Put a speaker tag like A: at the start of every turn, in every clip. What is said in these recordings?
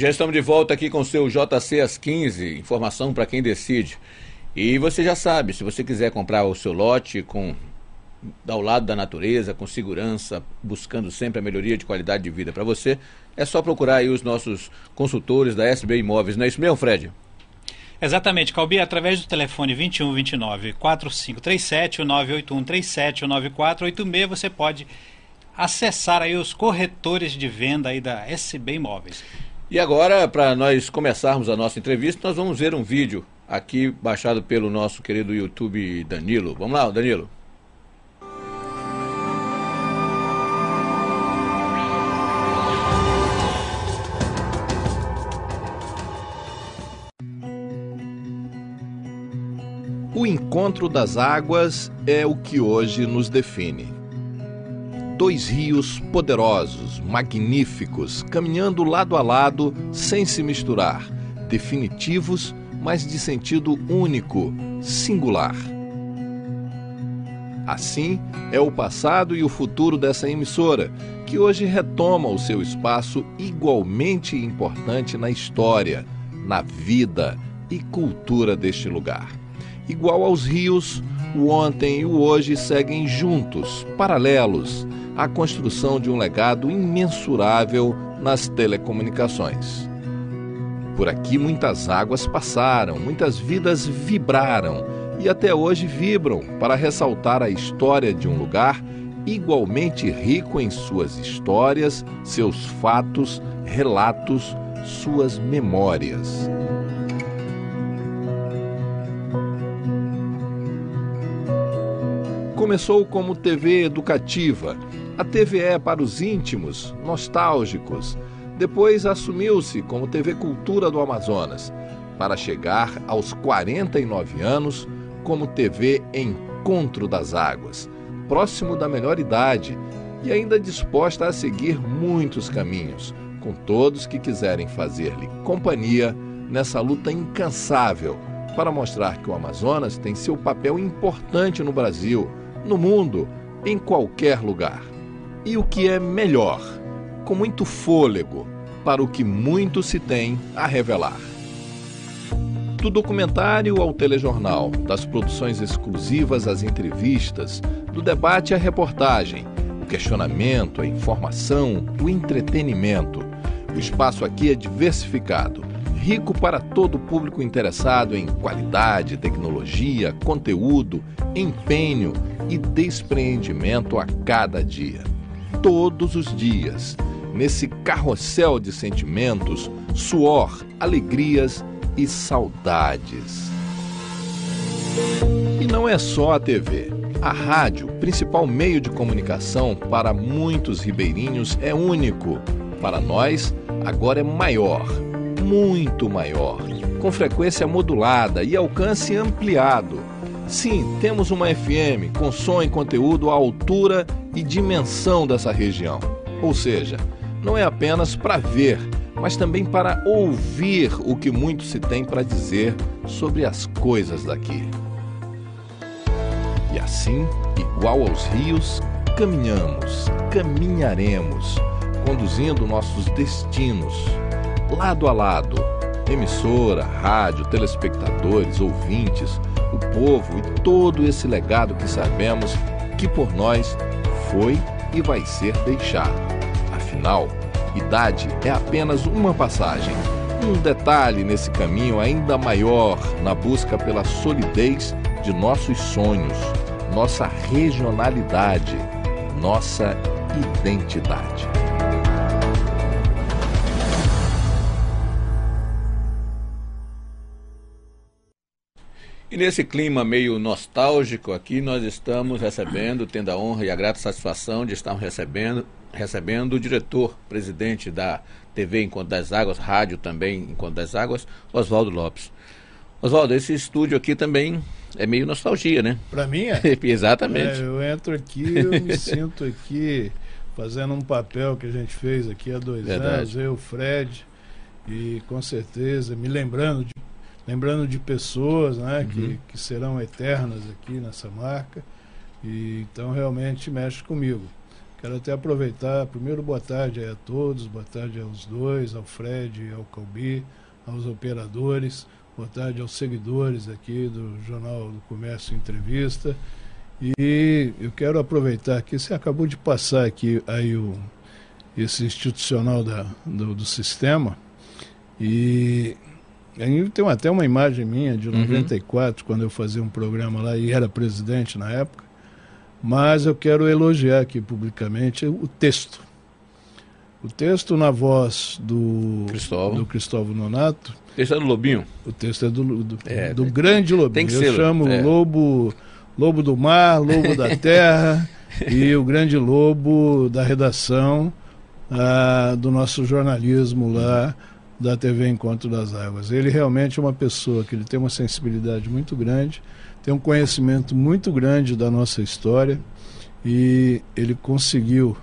A: Já estamos de volta aqui com o seu JC às 15, informação para quem decide. E você já sabe, se você quiser comprar o seu lote com ao lado da natureza, com segurança, buscando sempre a melhoria de qualidade de vida para você, é só procurar aí os nossos consultores da SB Imóveis. Não é isso mesmo, Fred?
B: Exatamente, Calbi, através do telefone 21 29 4537 ou 981 37 ou 9486 você pode acessar aí os corretores de venda aí da SB Imóveis.
A: E agora, para nós começarmos a nossa entrevista, nós vamos ver um vídeo aqui baixado pelo nosso querido YouTube Danilo. Vamos lá, Danilo.
C: O encontro das águas é o que hoje nos define. Dois rios poderosos, magníficos, caminhando lado a lado, sem se misturar, definitivos, mas de sentido único, singular. Assim é o passado e o futuro dessa emissora, que hoje retoma o seu espaço igualmente importante na história, na vida e cultura deste lugar. Igual aos rios, o ontem e o hoje seguem juntos, paralelos, à construção de um legado imensurável nas telecomunicações. Por aqui muitas águas passaram, muitas vidas vibraram e até hoje vibram para ressaltar a história de um lugar igualmente rico em suas histórias, seus fatos, relatos, suas memórias. Começou como TV educativa, a TVE para os íntimos, nostálgicos. Depois assumiu-se como TV Cultura do Amazonas, para chegar aos 49 anos como TV Encontro das Águas, próximo da melhor idade e ainda disposta a seguir muitos caminhos, com todos que quiserem fazer-lhe companhia nessa luta incansável para mostrar que o Amazonas tem seu papel importante no Brasil no mundo, em qualquer lugar. E o que é melhor, com muito fôlego, para o que muito se tem a revelar. Do documentário ao telejornal, das produções exclusivas às entrevistas, do debate à reportagem, o questionamento, a informação, o entretenimento. O espaço aqui é diversificado, rico para todo o público interessado em qualidade, tecnologia, conteúdo, empenho e despreendimento a cada dia. Todos os dias, nesse carrossel de sentimentos, suor, alegrias e saudades. E não é só a TV. A rádio, principal meio de comunicação para muitos ribeirinhos, é único. Para nós, agora é maior, muito maior, com frequência modulada e alcance ampliado Sim, temos uma FM com som e conteúdo à altura e dimensão dessa região. Ou seja, não é apenas para ver, mas também para ouvir o que muito se tem para dizer sobre as coisas daqui. E assim, igual aos rios, caminhamos, caminharemos, conduzindo nossos destinos, lado a lado, emissora, rádio, telespectadores, ouvintes, povo e todo esse legado que sabemos que por nós foi e vai ser deixado. Afinal, idade é apenas uma passagem, um detalhe nesse caminho ainda maior na busca pela solidez de nossos sonhos, nossa regionalidade, nossa identidade.
A: E nesse clima meio nostálgico aqui, nós estamos recebendo, tendo a honra e a grata satisfação de estarmos recebendo, recebendo o diretor, presidente da TV Enquanto das Águas, rádio também Enquanto das Águas, Oswaldo Lopes. Oswaldo, esse estúdio aqui também é meio nostalgia, né?
D: Para mim é.
A: Exatamente.
D: É, eu entro aqui, eu me sinto aqui fazendo um papel que a gente fez aqui há dois Verdade. anos, eu, Fred, e com certeza me lembrando de lembrando de pessoas né, uhum. que, que serão eternas aqui nessa marca. E, então realmente mexe comigo. Quero até aproveitar, primeiro, boa tarde a todos, boa tarde aos dois, ao Fred, ao Calbi, aos operadores, boa tarde aos seguidores aqui do Jornal do Comércio Entrevista. E eu quero aproveitar que você acabou de passar aqui aí o, esse institucional da, do, do sistema. E aí tem até uma imagem minha de 94, uhum. quando eu fazia um programa lá e era presidente na época. Mas eu quero elogiar aqui publicamente o texto. O texto na voz do Cristóvão, do Cristóvão Nonato.
A: O texto é do Lobinho?
D: O texto é do, do, é, do grande Lobinho.
A: Tem que
D: eu
A: ser,
D: chamo é. Lobo, Lobo do Mar, Lobo da Terra e o grande Lobo da redação ah, do nosso jornalismo lá da TV Encontro das Águas. Ele realmente é uma pessoa que ele tem uma sensibilidade muito grande, tem um conhecimento muito grande da nossa história e ele conseguiu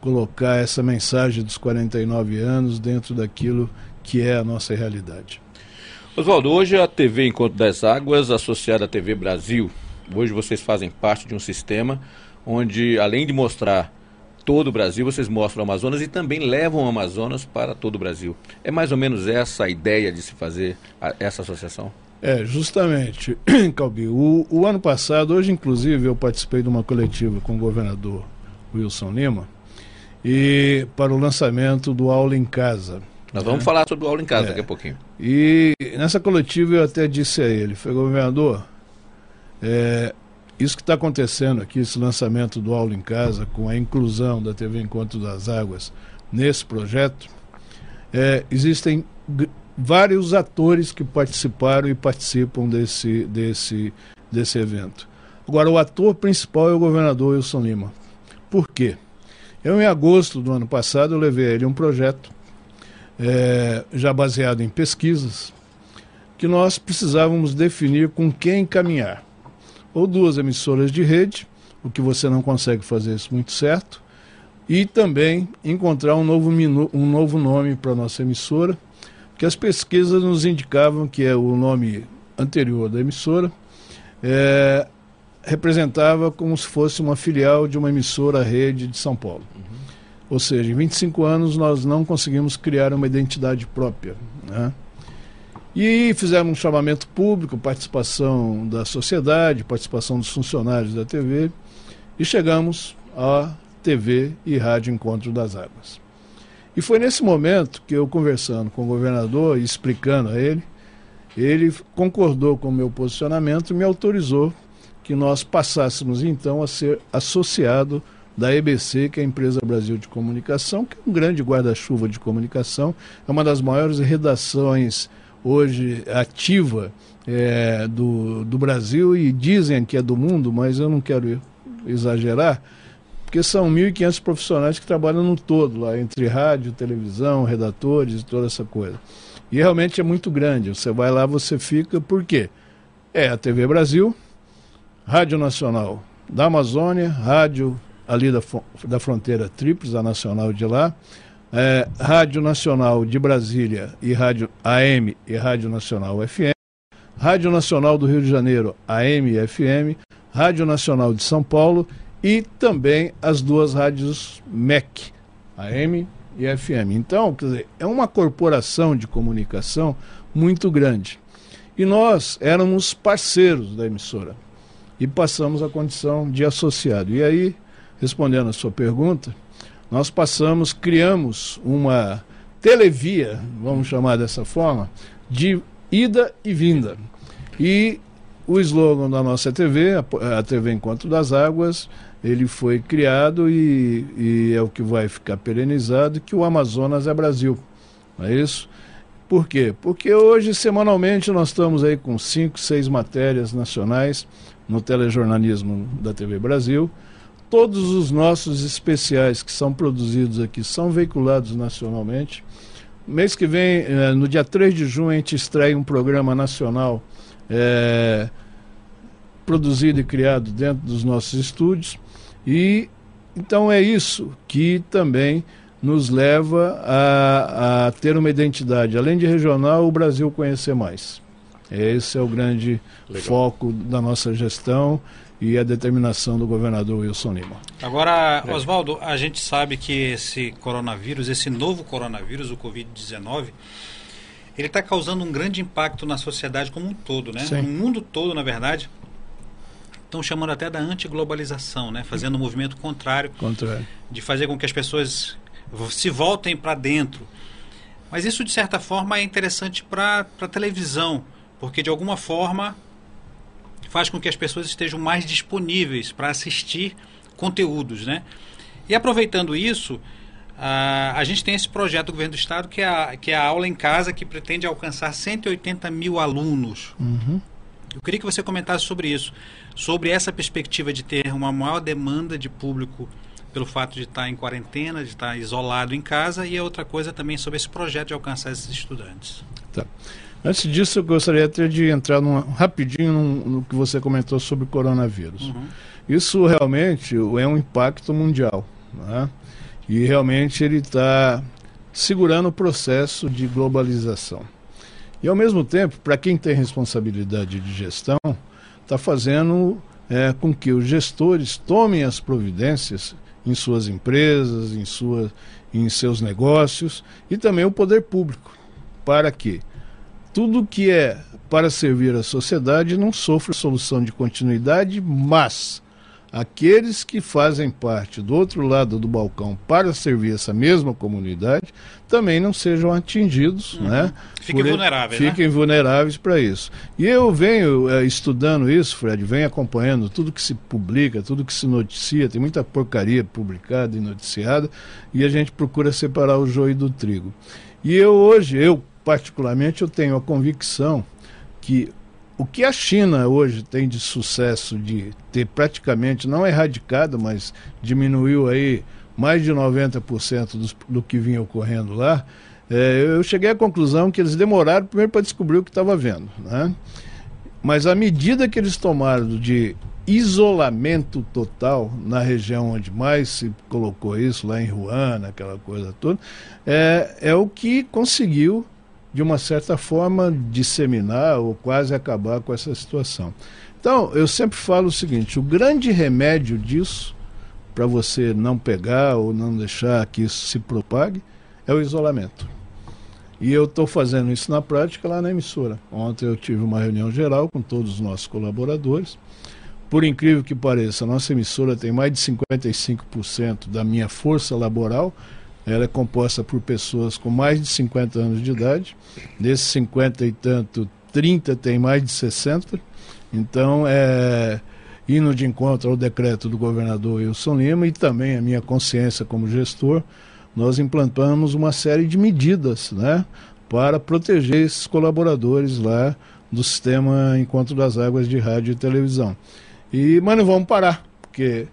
D: colocar essa mensagem dos 49 anos dentro daquilo que é a nossa realidade.
A: Oswaldo, hoje a TV Encontro das Águas, associada à TV Brasil, hoje vocês fazem parte de um sistema onde, além de mostrar todo o Brasil, vocês mostram o Amazonas e também levam o Amazonas para todo o Brasil. É mais ou menos essa a ideia de se fazer a, essa associação?
D: É, justamente, Calbi. O, o, ano passado, hoje inclusive, eu participei de uma coletiva com o governador Wilson Lima e para o lançamento do Aula em Casa.
A: Nós vamos é. falar sobre o Aula em Casa é. daqui a pouquinho.
D: E nessa coletiva eu até disse a ele, foi governador, é, isso que está acontecendo aqui, esse lançamento do Aula em Casa, com a inclusão da TV Encontro das Águas nesse projeto, é, existem vários atores que participaram e participam desse, desse, desse evento. Agora, o ator principal é o governador Wilson Lima. Por quê? Eu, em agosto do ano passado, eu levei a ele um projeto é, já baseado em pesquisas, que nós precisávamos definir com quem caminhar ou duas emissoras de rede, o que você não consegue fazer isso muito certo, e também encontrar um novo, um novo nome para a nossa emissora, que as pesquisas nos indicavam que é o nome anterior da emissora, é, representava como se fosse uma filial de uma emissora rede de São Paulo. Uhum. Ou seja, em 25 anos nós não conseguimos criar uma identidade própria. Né? E fizemos um chamamento público, participação da sociedade, participação dos funcionários da TV, e chegamos à TV e Rádio Encontro das Águas. E foi nesse momento que eu, conversando com o governador e explicando a ele, ele concordou com o meu posicionamento e me autorizou que nós passássemos então a ser associado da EBC, que é a Empresa Brasil de Comunicação, que é um grande guarda-chuva de comunicação, é uma das maiores redações hoje ativa é, do, do Brasil e dizem que é do mundo, mas eu não quero exagerar, porque são 1.500 profissionais que trabalham no todo, lá entre rádio, televisão, redatores toda essa coisa. E realmente é muito grande. Você vai lá, você fica, por quê? É a TV Brasil, Rádio Nacional da Amazônia, Rádio ali da, da fronteira Tríplice, a nacional de lá, é, Rádio Nacional de Brasília e Rádio AM e Rádio Nacional FM, Rádio Nacional do Rio de Janeiro, AM e FM, Rádio Nacional de São Paulo e também as duas rádios MEC, AM e FM. Então, quer dizer, é uma corporação de comunicação muito grande. E nós éramos parceiros da emissora e passamos a condição de associado. E aí, respondendo a sua pergunta, nós passamos, criamos uma televia, vamos chamar dessa forma, de ida e vinda. E o slogan da nossa TV, a, TV Encontro das Águas, ele foi criado e, e, é o que vai ficar perenizado, que o Amazonas é Brasil. Não é isso? Por quê? Porque hoje, semanalmente, nós estamos aí com cinco, seis matérias nacionais no telejornalismo da TV Brasil, Todos os nossos especiais que são produzidos aqui são veiculados nacionalmente. Mês que vem, eh, no dia 3 de junho, a gente estreia um programa nacional é, produzido e criado dentro dos nossos estúdios. E então é isso que também nos leva a, a ter uma identidade, além de regional, o Brasil conhecer mais. Esse é o grande Legal. foco da nossa gestão e a determinação do governador Wilson Lima.
B: Agora. Oswaldo, a gente sabe que esse coronavírus, esse novo coronavírus, o Covid-19, ele está causando um grande impacto na sociedade como um todo, né? Sim. No mundo todo, na verdade. Estão chamando até da antiglobalização, né? Fazendo um movimento contrário,
D: contrário.
B: de fazer com que as pessoas se voltem para dentro. Mas isso, de certa forma, é interessante para a televisão, porque de alguma forma faz com que as pessoas estejam mais disponíveis para assistir conteúdos, né? E aproveitando isso, a, a gente tem esse projeto do governo do estado que é, a, que é a aula em casa que pretende alcançar 180 mil alunos.
D: Uhum.
B: Eu queria que você comentasse sobre isso, sobre essa perspectiva de ter uma maior demanda de público pelo fato de estar em quarentena, de estar isolado em casa, e a outra coisa também sobre esse projeto de alcançar esses estudantes.
D: Tá. Antes disso, eu gostaria até de entrar numa, rapidinho no, no, que você comentou sobre o coronavírus. Uhum. Isso realmente é um impacto mundial. Né? E realmente ele está segurando o processo de globalização. E ao mesmo tempo, para quem tem responsabilidade de gestão, está fazendo é, com que os gestores tomem as providências em suas empresas, em, sua, em seus negócios e também o poder público, para que tudo que é para servir a sociedade não sofra solução de continuidade, mas aqueles que fazem parte do outro lado do balcão para servir essa mesma comunidade também não sejam atingidos, uhum. né?
B: Fiquem vulneráveis,
D: né? Fiquem
B: né?
D: vulneráveis para isso. E eu venho é, estudando isso, Fred, venho acompanhando tudo que se publica, tudo que se noticia, tem muita porcaria publicada e noticiada, e a gente procura separar o joio do trigo. E eu hoje, eu particularmente, eu tenho a convicção que o que a China hoje tem de sucesso de ter praticamente, não erradicado, mas diminuiu aí mais de 90% dos, do que vinha ocorrendo lá, é, eu cheguei à conclusão que eles demoraram primeiro para descobrir o que estava vendo. Né? Mas a medida que eles tomaram de isolamento total na região onde mais se colocou isso, lá em Wuhan, aquela coisa toda, é, é o que conseguiu de uma certa forma, disseminar ou quase acabar com essa situação. Então, eu sempre falo o seguinte: o grande remédio disso, para você não pegar ou não deixar que isso se propague, é o isolamento. E eu estou fazendo isso na prática lá na emissora. Ontem eu tive uma reunião geral com todos os nossos colaboradores. Por incrível que pareça, a nossa emissora tem mais de 55% da minha força laboral ela é composta por pessoas com mais de 50 anos de idade. Desses 50 e tanto, 30 tem mais de 60. Então, é, indo de encontro ao decreto do governador Wilson Lima e também a minha consciência como gestor, nós implantamos uma série de medidas né, para proteger esses colaboradores lá do sistema Encontro das Águas de Rádio e Televisão. E, mas não vamos parar, porque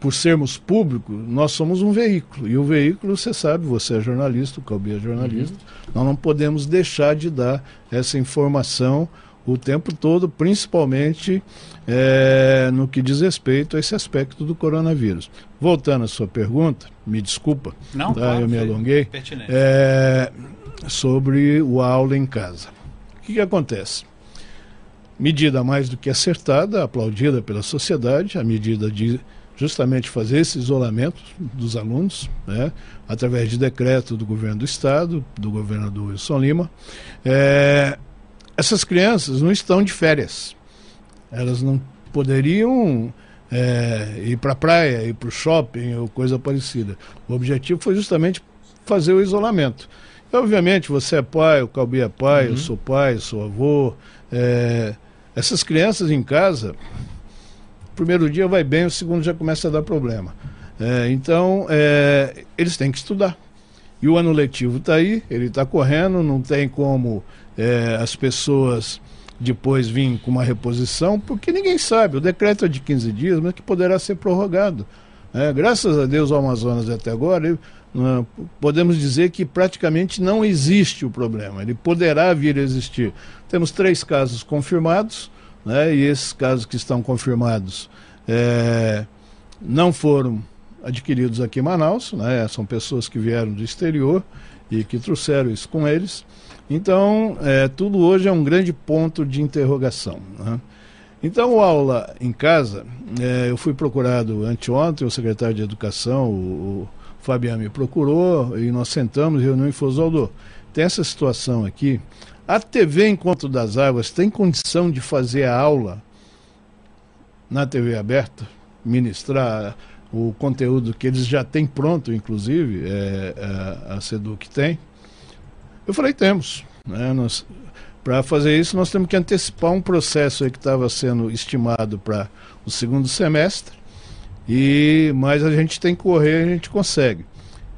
D: por sermos público, nós somos um veículo. E o veículo, você sabe, você é jornalista, o Calbi é jornalista, uhum. nós não podemos deixar de dar essa informação o tempo todo, principalmente é, no que diz respeito a esse aspecto do coronavírus. Voltando à sua pergunta, me desculpa,
B: não,
D: tá?
B: claro,
D: eu me alonguei, é, sobre o aula em casa. O que, que acontece? Medida mais do que acertada, aplaudida pela sociedade, a medida de justamente fazer esse isolamento dos alunos, né, através de decreto do governo do estado, do governador Wilson Lima. É, essas crianças não estão de férias. Elas não poderiam é, ir para a praia, ir para o shopping ou coisa parecida. O objetivo foi justamente fazer o isolamento. E, obviamente, você é pai, o Calbi é pai, uhum. eu sou pai, eu sou avô. É, essas crianças em casa, primeiro dia vai bem, o segundo já começa a dar problema. É, então, é, eles têm que estudar. E o ano letivo está aí, ele está correndo, não tem como é, as pessoas depois virem com uma reposição, porque ninguém sabe. O decreto é de 15 dias, mas que poderá ser prorrogado. É, graças a Deus, o Amazonas até agora, uh, podemos dizer que praticamente não existe o problema. Ele poderá vir a existir. Temos três casos confirmados, né? e esses casos que estão confirmados é, não foram adquiridos aqui em Manaus, né? são pessoas que vieram do exterior e que trouxeram isso com eles. Então, é, tudo hoje é um grande ponto de interrogação. Né? Então, aula em casa, é, eu fui procurado anteontem, o secretário de Educação, o, o Fabiano me procurou e nós sentamos, reunião e falou, Oswaldo, tem essa situação aqui, a TV Encontro das Águas tem condição de fazer a aula na TV aberta, ministrar o conteúdo que eles já têm pronto, inclusive, é, é, a Seduc tem? Eu falei, temos. Né? Para fazer isso, nós temos que antecipar um processo que estava sendo estimado para o segundo semestre, e mas a gente tem que correr, a gente consegue.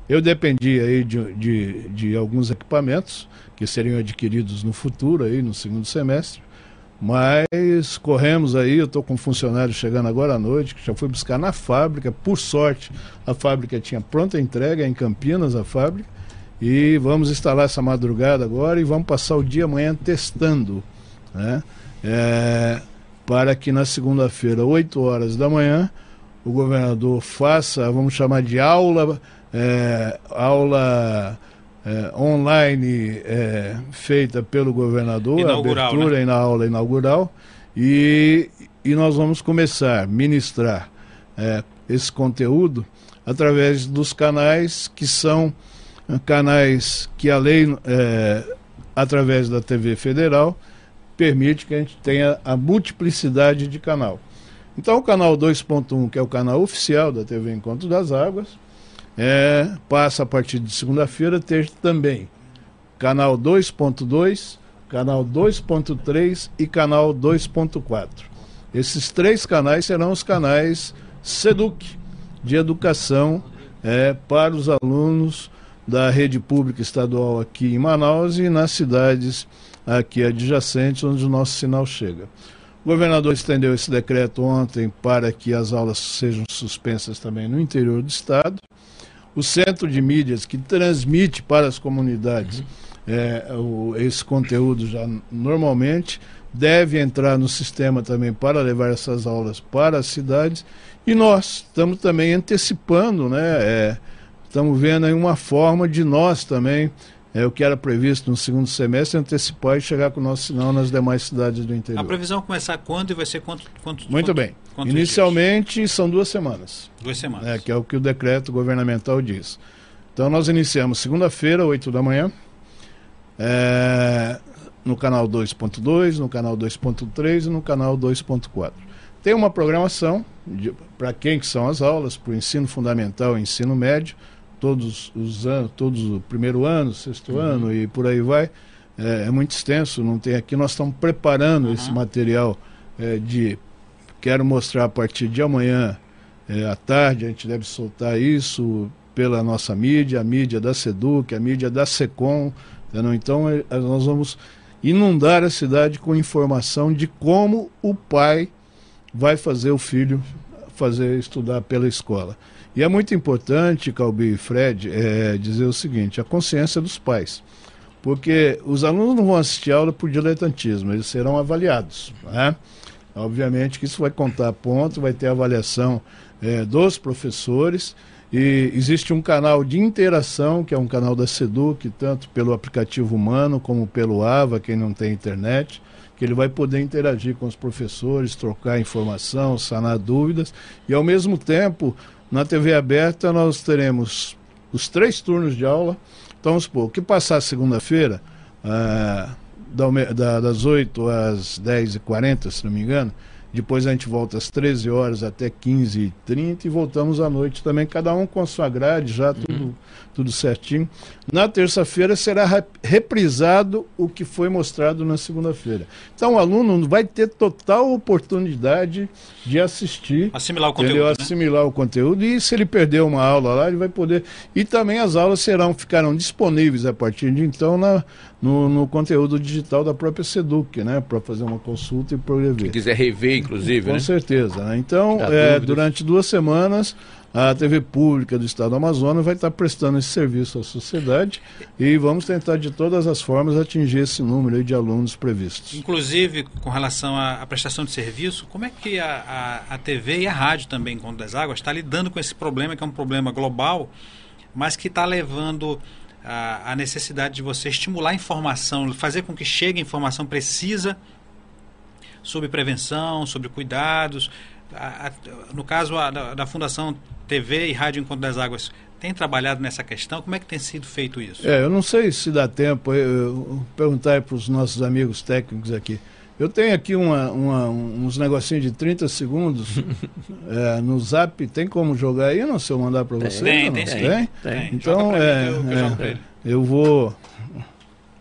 D: Eu dependi aí de, de, de alguns equipamentos que seriam adquiridos no futuro, aí no segundo semestre, mas corremos aí, eu estou com um funcionário chegando agora à noite, que já foi buscar na fábrica. Por sorte, a fábrica tinha pronta entrega em Campinas, a fábrica. E vamos instalar essa madrugada agora e vamos passar o dia amanhã testando. Né? É, para que na segunda-feira, 8 horas da manhã, o governador faça, vamos chamar de aula, é, aula é, online é, feita pelo governador, inaugural, abertura né? na aula inaugural, e, e nós vamos começar a ministrar é, esse conteúdo através dos canais que são é, canais que a lei, é, através da TV Federal, permite que a gente tenha a multiplicidade de canal. Então, o canal 2.1, que é o canal oficial da TV Encontro das Águas, é, passa a partir de segunda-feira a ter também canal 2.2, canal 2.3 e canal 2.4. Esses três canais serão os canais SEDUC, de educação é, para os alunos da rede pública estadual aqui em Manaus e nas cidades aqui adjacentes onde o nosso sinal chega. O governador estendeu esse decreto ontem para que as aulas sejam suspensas também no interior do estado o centro de mídias que transmite para as comunidades é, o, esse conteúdo já normalmente deve entrar no sistema também para levar essas aulas para as cidades e nós estamos também antecipando, né? É, estamos vendo aí uma forma de nós também é o que era previsto no segundo semestre, antecipar e chegar com o nosso sinal nas demais cidades do interior.
B: A previsão começar quando e vai ser quanto? quanto
D: Muito
B: quanto,
D: bem. Inicialmente dias? são duas semanas.
B: Duas semanas.
D: É, que é o que o decreto governamental diz. Então nós iniciamos segunda-feira, 8 da manhã, é, no canal 2.2, no canal 2.3 e no canal 2.4. Tem uma programação para quem que são as aulas, para o ensino fundamental e ensino médio, todos os anos, todos o primeiro ano, sexto uhum. ano e por aí vai. É, é, muito extenso, não tem aqui. Nós estamos preparando uhum. esse material é, de quero mostrar a partir de amanhã é, à tarde. A gente deve soltar isso pela nossa mídia, a mídia da Seduc, a mídia da Secom. Entendeu? Então é, nós vamos inundar a cidade com informação de como o pai vai fazer o filho fazer estudar pela escola. E é muito importante, Calbi e Fred, é, dizer o seguinte: a consciência dos pais. Porque os alunos não vão assistir aula por diletantismo, eles serão avaliados. Né? Obviamente que isso vai contar ponto, vai ter avaliação é, dos professores. E existe um canal de interação, que é um canal da Seduc, tanto pelo aplicativo humano como pelo AVA, quem não tem internet, que ele vai poder interagir com os professores, trocar informação, sanar dúvidas, e ao mesmo tempo na TV aberta nós teremos os três turnos de aula. Então, vamos supor, que passar segunda-feira, ah, das 8 às 10h40, se não me engano, depois a gente volta às 13 horas até 15h30 e voltamos à noite também, cada um com a sua grade, já tudo, uhum. Tudo certinho. Na terça-feira será reprisado o que foi mostrado na segunda-feira. Então o aluno vai ter total oportunidade de assistir.
B: Assimilar o conteúdo.
D: Né? Assimilar o conteúdo. E se ele perder uma aula lá, ele vai poder. E também as aulas serão, ficarão disponíveis a partir de então na, no, no conteúdo digital da própria Seduc, né? Para fazer uma consulta e progredir.
A: Quem quiser rever, inclusive.
D: Com
A: né?
D: certeza. Né? Então, é, durante duas semanas, a TV Pública do Estado do Amazonas vai estar prestando esse serviço à sociedade e vamos tentar de todas as formas atingir esse número de alunos previstos.
B: Inclusive, com relação à, prestação de serviço, como é que a, a, a TV e a rádio também, Conto das Águas, está lidando com esse problema, que é um problema global, mas que está levando a, a necessidade de você estimular a informação, fazer com que chegue informação precisa sobre prevenção, sobre cuidados. A, a, no caso a, da, da, Fundação TV e Rádio Encontro das Águas, tem trabalhado nessa questão? Como é que tem sido feito isso?
D: É, eu não sei se dá tempo, eu, eu perguntar para os nossos amigos técnicos aqui. Eu tenho aqui uma, uma, uns negocinhos de 30 segundos é, no zap. Tem como jogar aí? Não sei eu mandar para você.
B: Tem,
D: não?
B: tem, tem,
D: tem. Então, é, eu, é, eu vou.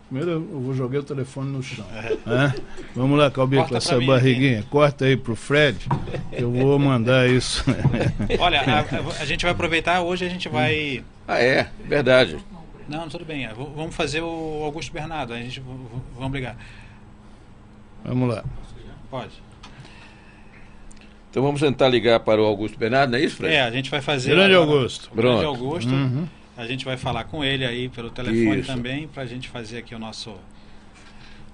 D: Primeiro eu vou jogar o telefone no chão. É. Vamos lá, Calbi, com essa barriguinha. Aqui. Corta aí pro Fred. Eu vou mandar isso.
B: Olha, a, a, gente vai aproveitar, hoje a gente vai.
A: Ah, é, verdade.
B: Não, tudo bem. Vamos fazer o Augusto Bernardo. A gente vamos brigar.
D: Vamos lá.
B: Pode.
A: Então vamos tentar ligar para o Augusto Bernardo, não é isso, Fred?
B: É, a gente vai fazer.
D: Grande agora, Augusto.
B: Grande Augusto. Uhum. A gente vai falar com ele aí pelo telefone isso. também, para a gente fazer aqui o nosso.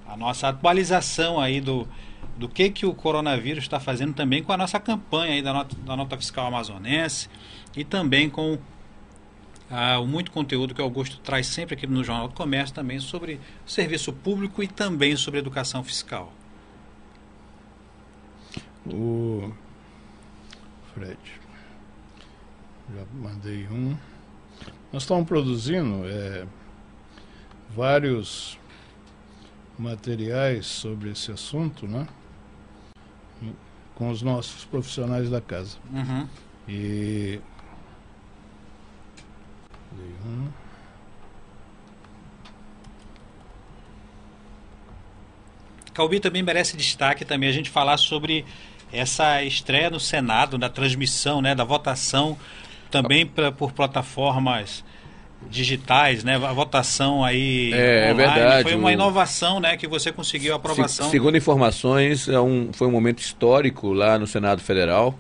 B: a nossa atualização aí do, do que, que o coronavírus está fazendo também com a nossa campanha aí da nota, da nota fiscal amazonense e também com ah, o muito conteúdo que o Augusto traz sempre aqui no Jornal do Comércio também sobre serviço público e também sobre educação fiscal.
D: O Fred, já mandei um. Nós estamos produzindo é, vários materiais sobre esse assunto, né? Com os nossos profissionais da casa.
B: Uhum.
D: E
B: Calbi também merece destaque também a gente falar sobre essa estreia no Senado, da transmissão, né, da votação também pra, por plataformas digitais, né? A votação aí
A: é, é online. é verdade.
B: Foi uma inovação, né? Que você conseguiu a aprovação.
A: Segundo informações, é um, foi um momento histórico lá no Senado Federal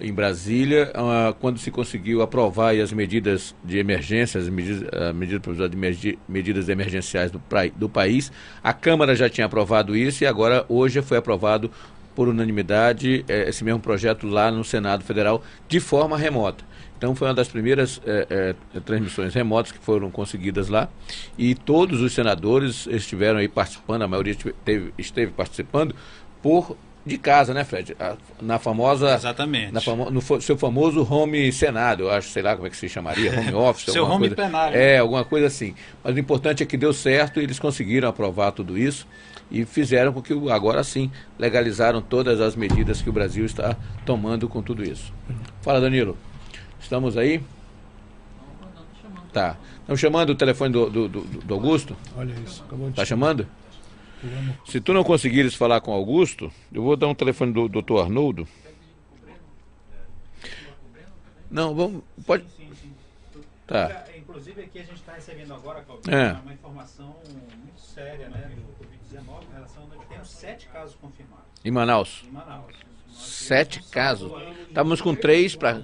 A: em Brasília, uh, quando se conseguiu aprovar as medidas de emergência, as medidas, uh, medidas de medidas emergenciais do, do país. A Câmara já tinha aprovado isso e agora hoje foi aprovado por unanimidade eh, esse mesmo projeto lá no Senado Federal de forma remota. Então foi uma das primeiras eh, eh, transmissões remotas que foram conseguidas lá e todos os senadores estiveram aí participando, a maioria esteve, esteve participando por de casa, né, Fred? Na famosa.
B: Exatamente.
A: Na famo, no seu famoso home Senado, eu acho, sei lá como é que se chamaria, home office.
B: seu home
A: coisa,
B: plenário.
A: É, alguma coisa assim. Mas o importante é que deu certo e eles conseguiram aprovar tudo isso e fizeram com que agora sim legalizaram todas as medidas que o Brasil está tomando com tudo isso. Fala, Danilo. Estamos aí? Tá. Estão chamando o telefone do, do, do, do Augusto?
D: Olha isso, acabou de.
A: Tá chamando? Se tu não conseguires falar com Augusto, eu vou dar um telefone do doutor Arnoldo. Não, vamos. Pode.
B: Tá. Inclusive aqui a gente está recebendo agora, Calvin, é. uma informação muito séria, né, do Covid-19, em relação a temos sete casos confirmados.
A: Em Manaus.
B: Em Manaus
A: sete casos. Estávamos com três para.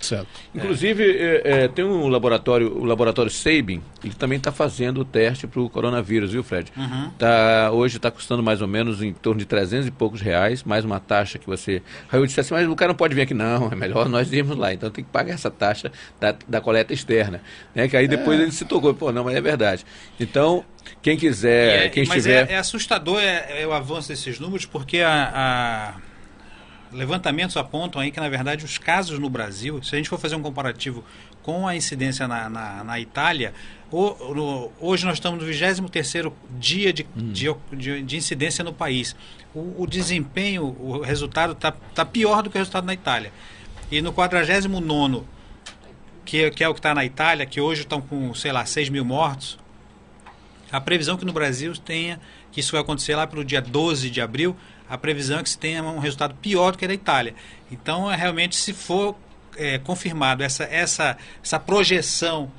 D: Certo.
A: Inclusive, é, é, tem um laboratório, o laboratório Sabin, que também está fazendo o teste para o coronavírus, viu, Fred?
B: Uhum.
A: Tá, hoje está custando mais ou menos em torno de 300 e poucos reais, mais uma taxa que você. Aí eu disse assim, mas o cara não pode vir aqui, não, é melhor nós irmos lá, então tem que pagar essa taxa da, da coleta externa. Né? Que aí depois é. ele se tocou, pô, não, mas é verdade. Então, quem quiser, é, quem mas estiver...
B: é, é assustador é, é, o avanço desses números, porque a, a, levantamentos apontam aí que, na verdade, os casos no Brasil, se a gente for fazer um comparativo com a incidência na, na, na Itália, o, no, hoje nós estamos no 23º dia de, hum. de, de, de, incidência no país. O, o desempenho, o resultado está tá pior do que o resultado na Itália. E no 49º, que, que é o que está na Itália, que hoje estão com, sei lá, 6 mil mortos, a previsão é que no Brasil tenha, que isso vai acontecer lá pelo dia 12 de abril, a previsão é que se tenha um resultado pior do que a da Itália. Então, é, realmente, se for é, confirmado essa, essa, essa projeção,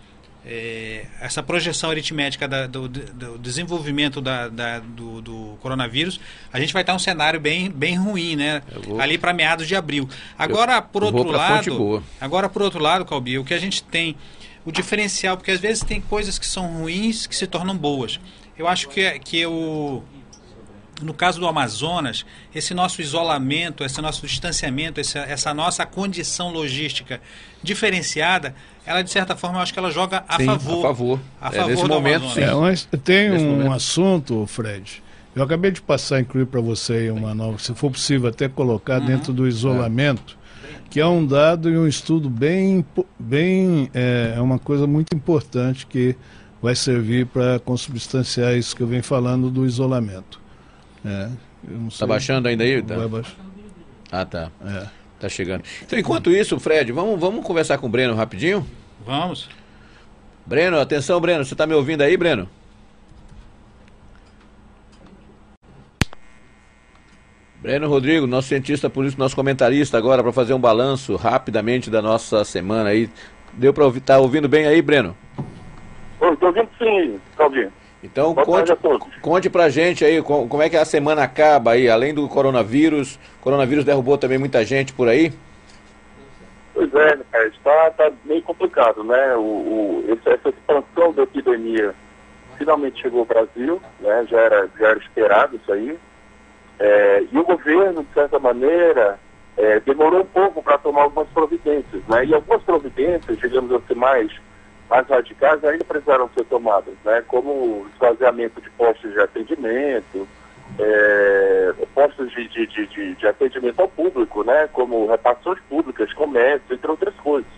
B: é, essa projeção aritmética da, do, do, desenvolvimento da, da do, do, coronavírus, a gente vai estar um cenário bem, bem ruim, né? Vou... Ali para meados de abril. Agora, por outro lado, agora por outro lado, Calbi, o que a gente tem o diferencial, porque às vezes tem coisas que são ruins que se tornam boas. Eu acho que, que o, no caso do Amazonas, esse nosso isolamento, esse nosso distanciamento, essa, essa nossa condição logística diferenciada, ela de certa forma eu acho que ela joga a
A: sim,
B: favor.
A: A favor.
B: A favor é, nesse
A: momento, sim.
D: É, mas tem nesse um momento. assunto, Fred. Eu acabei de passar, incluir para você uma nova, se for possível até colocar uhum. dentro do isolamento, que é um dado e um estudo bem, bem é, é uma coisa muito importante que vai servir para consubstanciar isso que eu venho falando do isolamento.
A: É, tá baixando ainda aí? Tá? Vai baixar. Ah, tá. É. Tá chegando. Então, enquanto isso, Fred, vamos, vamos conversar com o Breno rapidinho?
B: Vamos.
A: Breno, atenção, Breno. Você está me ouvindo aí, Breno? Breno Rodrigo, nosso cientista político, nosso comentarista agora para fazer um balanço rapidamente da nossa semana aí. Deu para ouvir? Tá ouvindo bem aí, Breno?
E: Estou ouvindo sim, Claudinho.
A: Então Boa conte, conte pra gente aí como é que a semana acaba aí, além do coronavírus. O coronavírus derrubou também muita gente por aí?
E: Pois é, está tá meio complicado, né? O, o, essa expansão da epidemia finalmente chegou ao Brasil, né? já, era, já era esperado isso aí. É, e o governo, de certa maneira, é, demorou um pouco para tomar algumas providências, né? E algumas providências, digamos assim, mais mais radicais ainda precisaram ser tomadas, né? como o esvaziamento de postos de atendimento, é, postos de, de, de, de, atendimento ao público, né? como repartições públicas, comércio, entre outras coisas.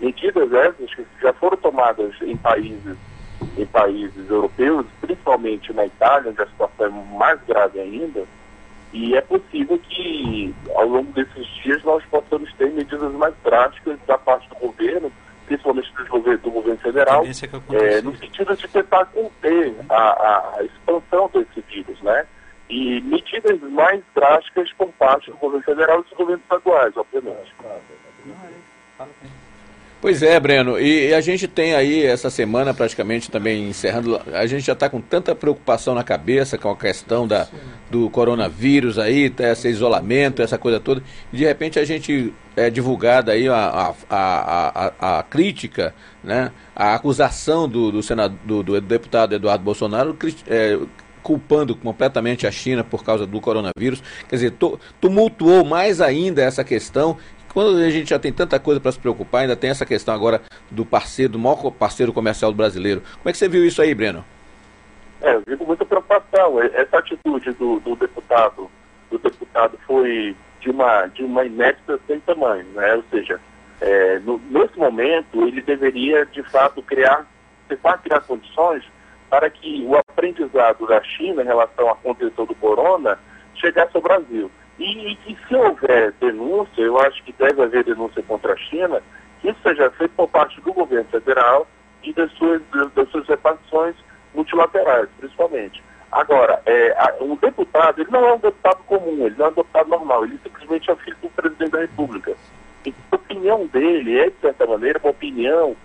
E: Medidas essas que já foram tomadas em países, em países europeus, principalmente na Itália, onde a situação é mais grave ainda, e é possível que ao longo desses dias nós possamos ter medidas mais drásticas da parte do governo principalmente do governo, do governo federal, é, no sentido de tentar conter a, a, expansão desse vírus, né? E medidas mais drásticas por parte do governo federal e dos governos estaduais, obviamente.
A: Pois é, Breno, e, e, a gente tem aí essa semana praticamente também encerrando, a gente já está com tanta preocupação na cabeça com a questão da, do coronavírus aí, esse isolamento, essa coisa toda, e de repente a gente é divulgada aí a, a, a, a, crítica, né, a acusação do, do, senado, do, do deputado Eduardo Bolsonaro é, culpando completamente a China por causa do coronavírus, quer dizer, tumultuou mais ainda essa questão quando a gente já tem tanta coisa para se preocupar, ainda tem essa questão agora do parceiro, do maior parceiro comercial brasileiro. Como é que você viu isso aí, Breno?
E: É, eu com muita preocupação. Essa atitude do, do deputado, do deputado foi de uma, de uma inédita sem tamanho, né? Ou seja, é, no, nesse momento ele deveria de fato criar, tentar criar condições para que o aprendizado da China em relação à contenção do corona chegasse ao Brasil. E, e se houver denúncia, eu acho que deve haver denúncia contra a China, que isso seja feito por parte do governo federal e das suas, das suas repartições multilaterais, principalmente. Agora, é, o deputado, ele não é um deputado comum, ele não é um deputado normal, ele simplesmente é filho do presidente da República. E a opinião dele é, de certa maneira, uma opinião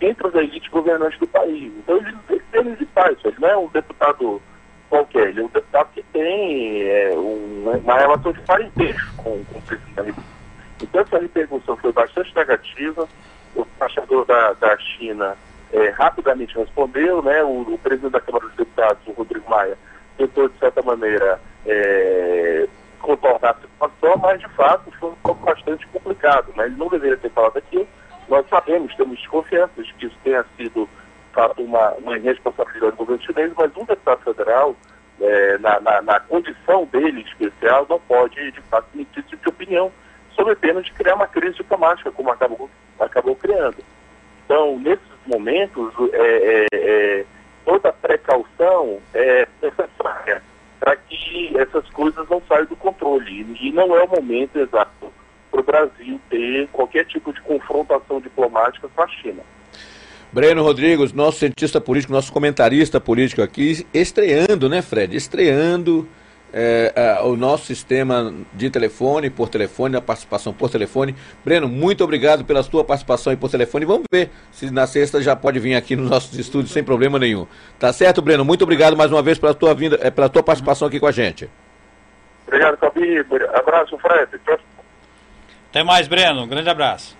E: entre as elites governantes do país. Então ele tem que ser elegitário, ele não é um deputado qualquer, ele é um deputado que tem é, um, uma relação de parentesco com, com o presidente. Então essa repercussão foi bastante negativa. O embaixador da, da China é, rapidamente respondeu, né? O, o, presidente da Câmara dos Deputados, o Rodrigo Maia, tentou, de certa maneira, é, contornar a situação, mas de fato foi um pouco bastante complicado. Né? Ele não deveria ter falado aquilo. Nós sabemos, temos desconfiança de que isso tenha sido fato uma, uma irresponsabilidade do governo chinês, mas um deputado federal, é, na, na, na, condição dele especial, não pode, de fato, emitir esse tipo de opinião, sob pena de criar uma crise diplomática, como acabou, acabou criando. Então, nesses momentos, é, é, é toda precaução é necessária para que essas coisas não saiam do controle. E não é o momento exato para o Brasil ter qualquer tipo de confrontação diplomática com a China.
A: Breno Rodrigues, nosso cientista político, nosso comentarista político aqui, estreando, né, Fred? Estreando é, é, o nosso sistema de telefone, por telefone, a participação por telefone. Breno, muito obrigado pela sua participação aí por telefone. Vamos ver se na sexta já pode vir aqui nos nossos estúdios sem problema nenhum. Tá certo, Breno? Muito obrigado mais uma vez pela tua vinda, é, pela tua participação aqui com a gente.
E: Obrigado, Cabi. Abraço, Fred.
B: Até mais, Breno. Um grande abraço.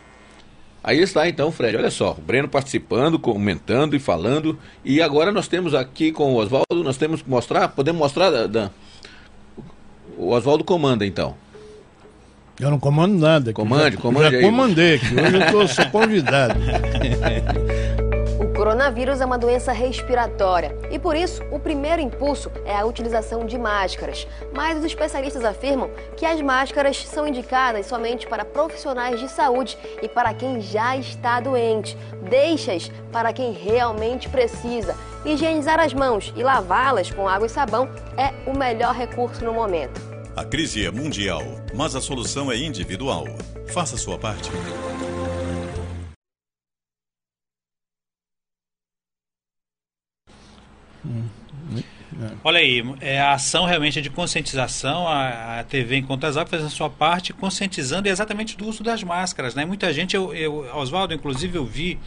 A: Aí está então, Fred. Olha só, o Breno participando, comentando e falando. E agora nós temos aqui com o Oswaldo, nós temos que mostrar, podemos mostrar, Dan? O Oswaldo comanda, então.
D: Eu não comando nada.
A: Comande, já, comande
D: já
A: aí.
D: comandei aqui. Hoje eu tô, sou convidado.
F: Coronavírus é uma doença respiratória e por isso o primeiro impulso é a utilização de máscaras. Mas os especialistas afirmam que as máscaras são indicadas somente para profissionais de saúde e para quem já está doente. Deixas para quem realmente precisa. Higienizar as mãos e lavá-las com água e sabão é o melhor recurso no momento.
G: A crise é mundial, mas a solução é individual. Faça sua parte.
B: Olha aí, é, a ação realmente é de conscientização, a, a TV Encontro as Águas fazendo a sua parte, conscientizando exatamente do uso das máscaras. Né? Muita gente, eu, eu Oswaldo, inclusive eu vi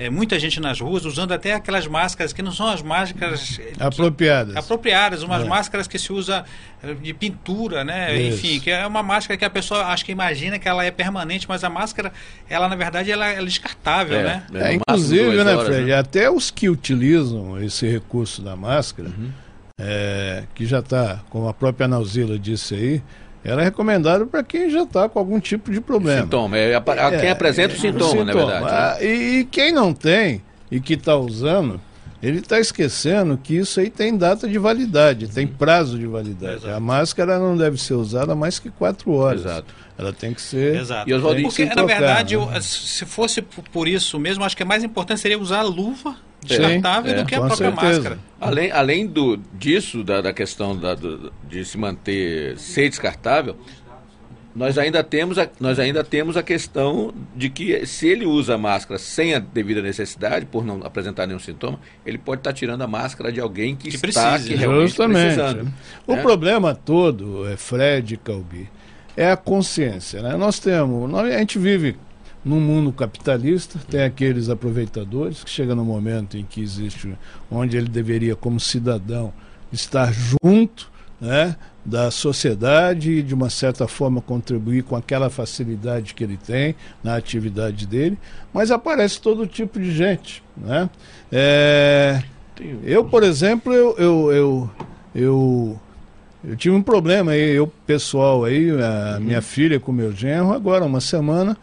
B: é, muita gente nas ruas usando até aquelas máscaras que não são as máscaras que,
D: apropriadas.
B: Apropriadas, umas é. máscaras que se usa eh, de pintura, né? Isso. Enfim, que é uma máscara que a pessoa acho que imagina que ela é permanente, mas a máscara, ela na verdade ela, ela é descartável, é, né?
D: É, inclusive, né, Fred, né? até os que utilizam esse recurso da máscara, uhum. É, que já está, como a própria Nauzila disse aí, ela é recomendada para quem já está com algum tipo de problema.
A: Sintoma, é, a, quem é, apresenta o sintoma, sintoma, na verdade. Né?
D: Ah, e, e, quem não tem e que está usando, ele está esquecendo que isso aí tem data de validade, tem prazo de validade. Exato. A máscara não deve ser usada mais que quatro horas. Exato. Ela tem que ser.
B: Exato. E Porque, na verdade, né? eu, se fosse por isso mesmo, acho que é mais importante seria usar a luva descartável Sim, do que a própria certeza. máscara.
A: Além, além do, disso, da, da questão da, do, de se manter ser descartável, nós ainda, temos a, nós ainda temos a questão de que se ele usa a máscara sem a devida necessidade, por não apresentar nenhum sintoma, ele pode estar tirando a máscara de alguém que, que está precisa, que realmente Justamente. precisando.
D: O é? problema todo, é Fred Calbi, é a consciência. Né? Nós temos, nós, a gente vive no mundo capitalista, tem aqueles aproveitadores que chega no momento em que existe, onde ele deveria, como cidadão, estar junto né, da sociedade e, de uma certa forma, contribuir com aquela facilidade que ele tem na atividade dele, mas aparece todo tipo de gente. Né? É, eu, por exemplo, eu, eu, eu, eu eu tive um problema aí, eu pessoal aí, a uhum. minha filha com meu genro, agora uma semana,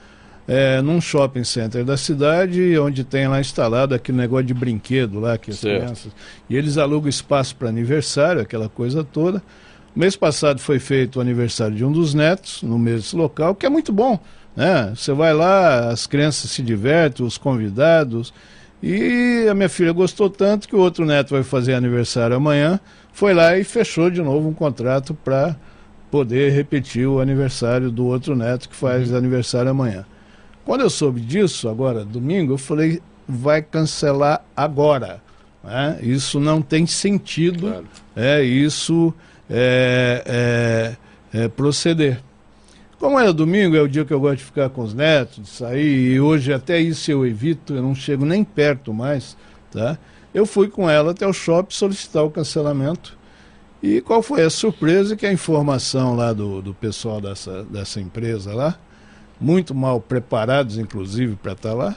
D: é, num shopping center da cidade, onde tem lá instalado aquele negócio de brinquedo lá que as certo. crianças. E eles alugam espaço para aniversário, aquela coisa toda. Mês passado foi feito o aniversário de um dos netos, no mesmo local, que é muito bom. Né? Você vai lá, as crianças se divertem, os convidados. E a minha filha gostou tanto que o outro neto vai fazer aniversário amanhã. Foi lá e fechou de novo um contrato para poder repetir o aniversário do outro neto que faz uhum. aniversário amanhã. Quando eu soube disso, agora, domingo, eu falei, vai cancelar agora. Né? Isso não tem sentido, claro. é isso é, é, é, proceder. Como é domingo, é o dia que eu gosto de ficar com os netos, de sair, e hoje até isso eu evito, eu não chego nem perto mais, tá? Eu fui com ela até o shopping solicitar o cancelamento. E qual foi a surpresa que a informação lá do, do pessoal dessa, dessa empresa lá, muito mal preparados, inclusive, para estar tá lá.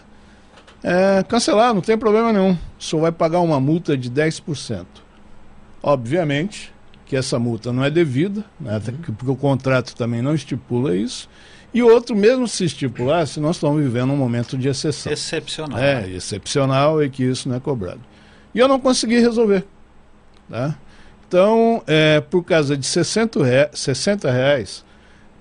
D: É, cancelar, não tem problema nenhum. Só vai pagar uma multa de 10%. Obviamente que essa multa não é devida, né, porque o contrato também não estipula isso. E outro, mesmo se estipulasse, nós estamos vivendo um momento de exceção.
B: Excepcional.
D: É,
B: né?
D: excepcional e que isso não é cobrado. E eu não consegui resolver. Tá? Então, é, por causa de 60 reais, 60 reais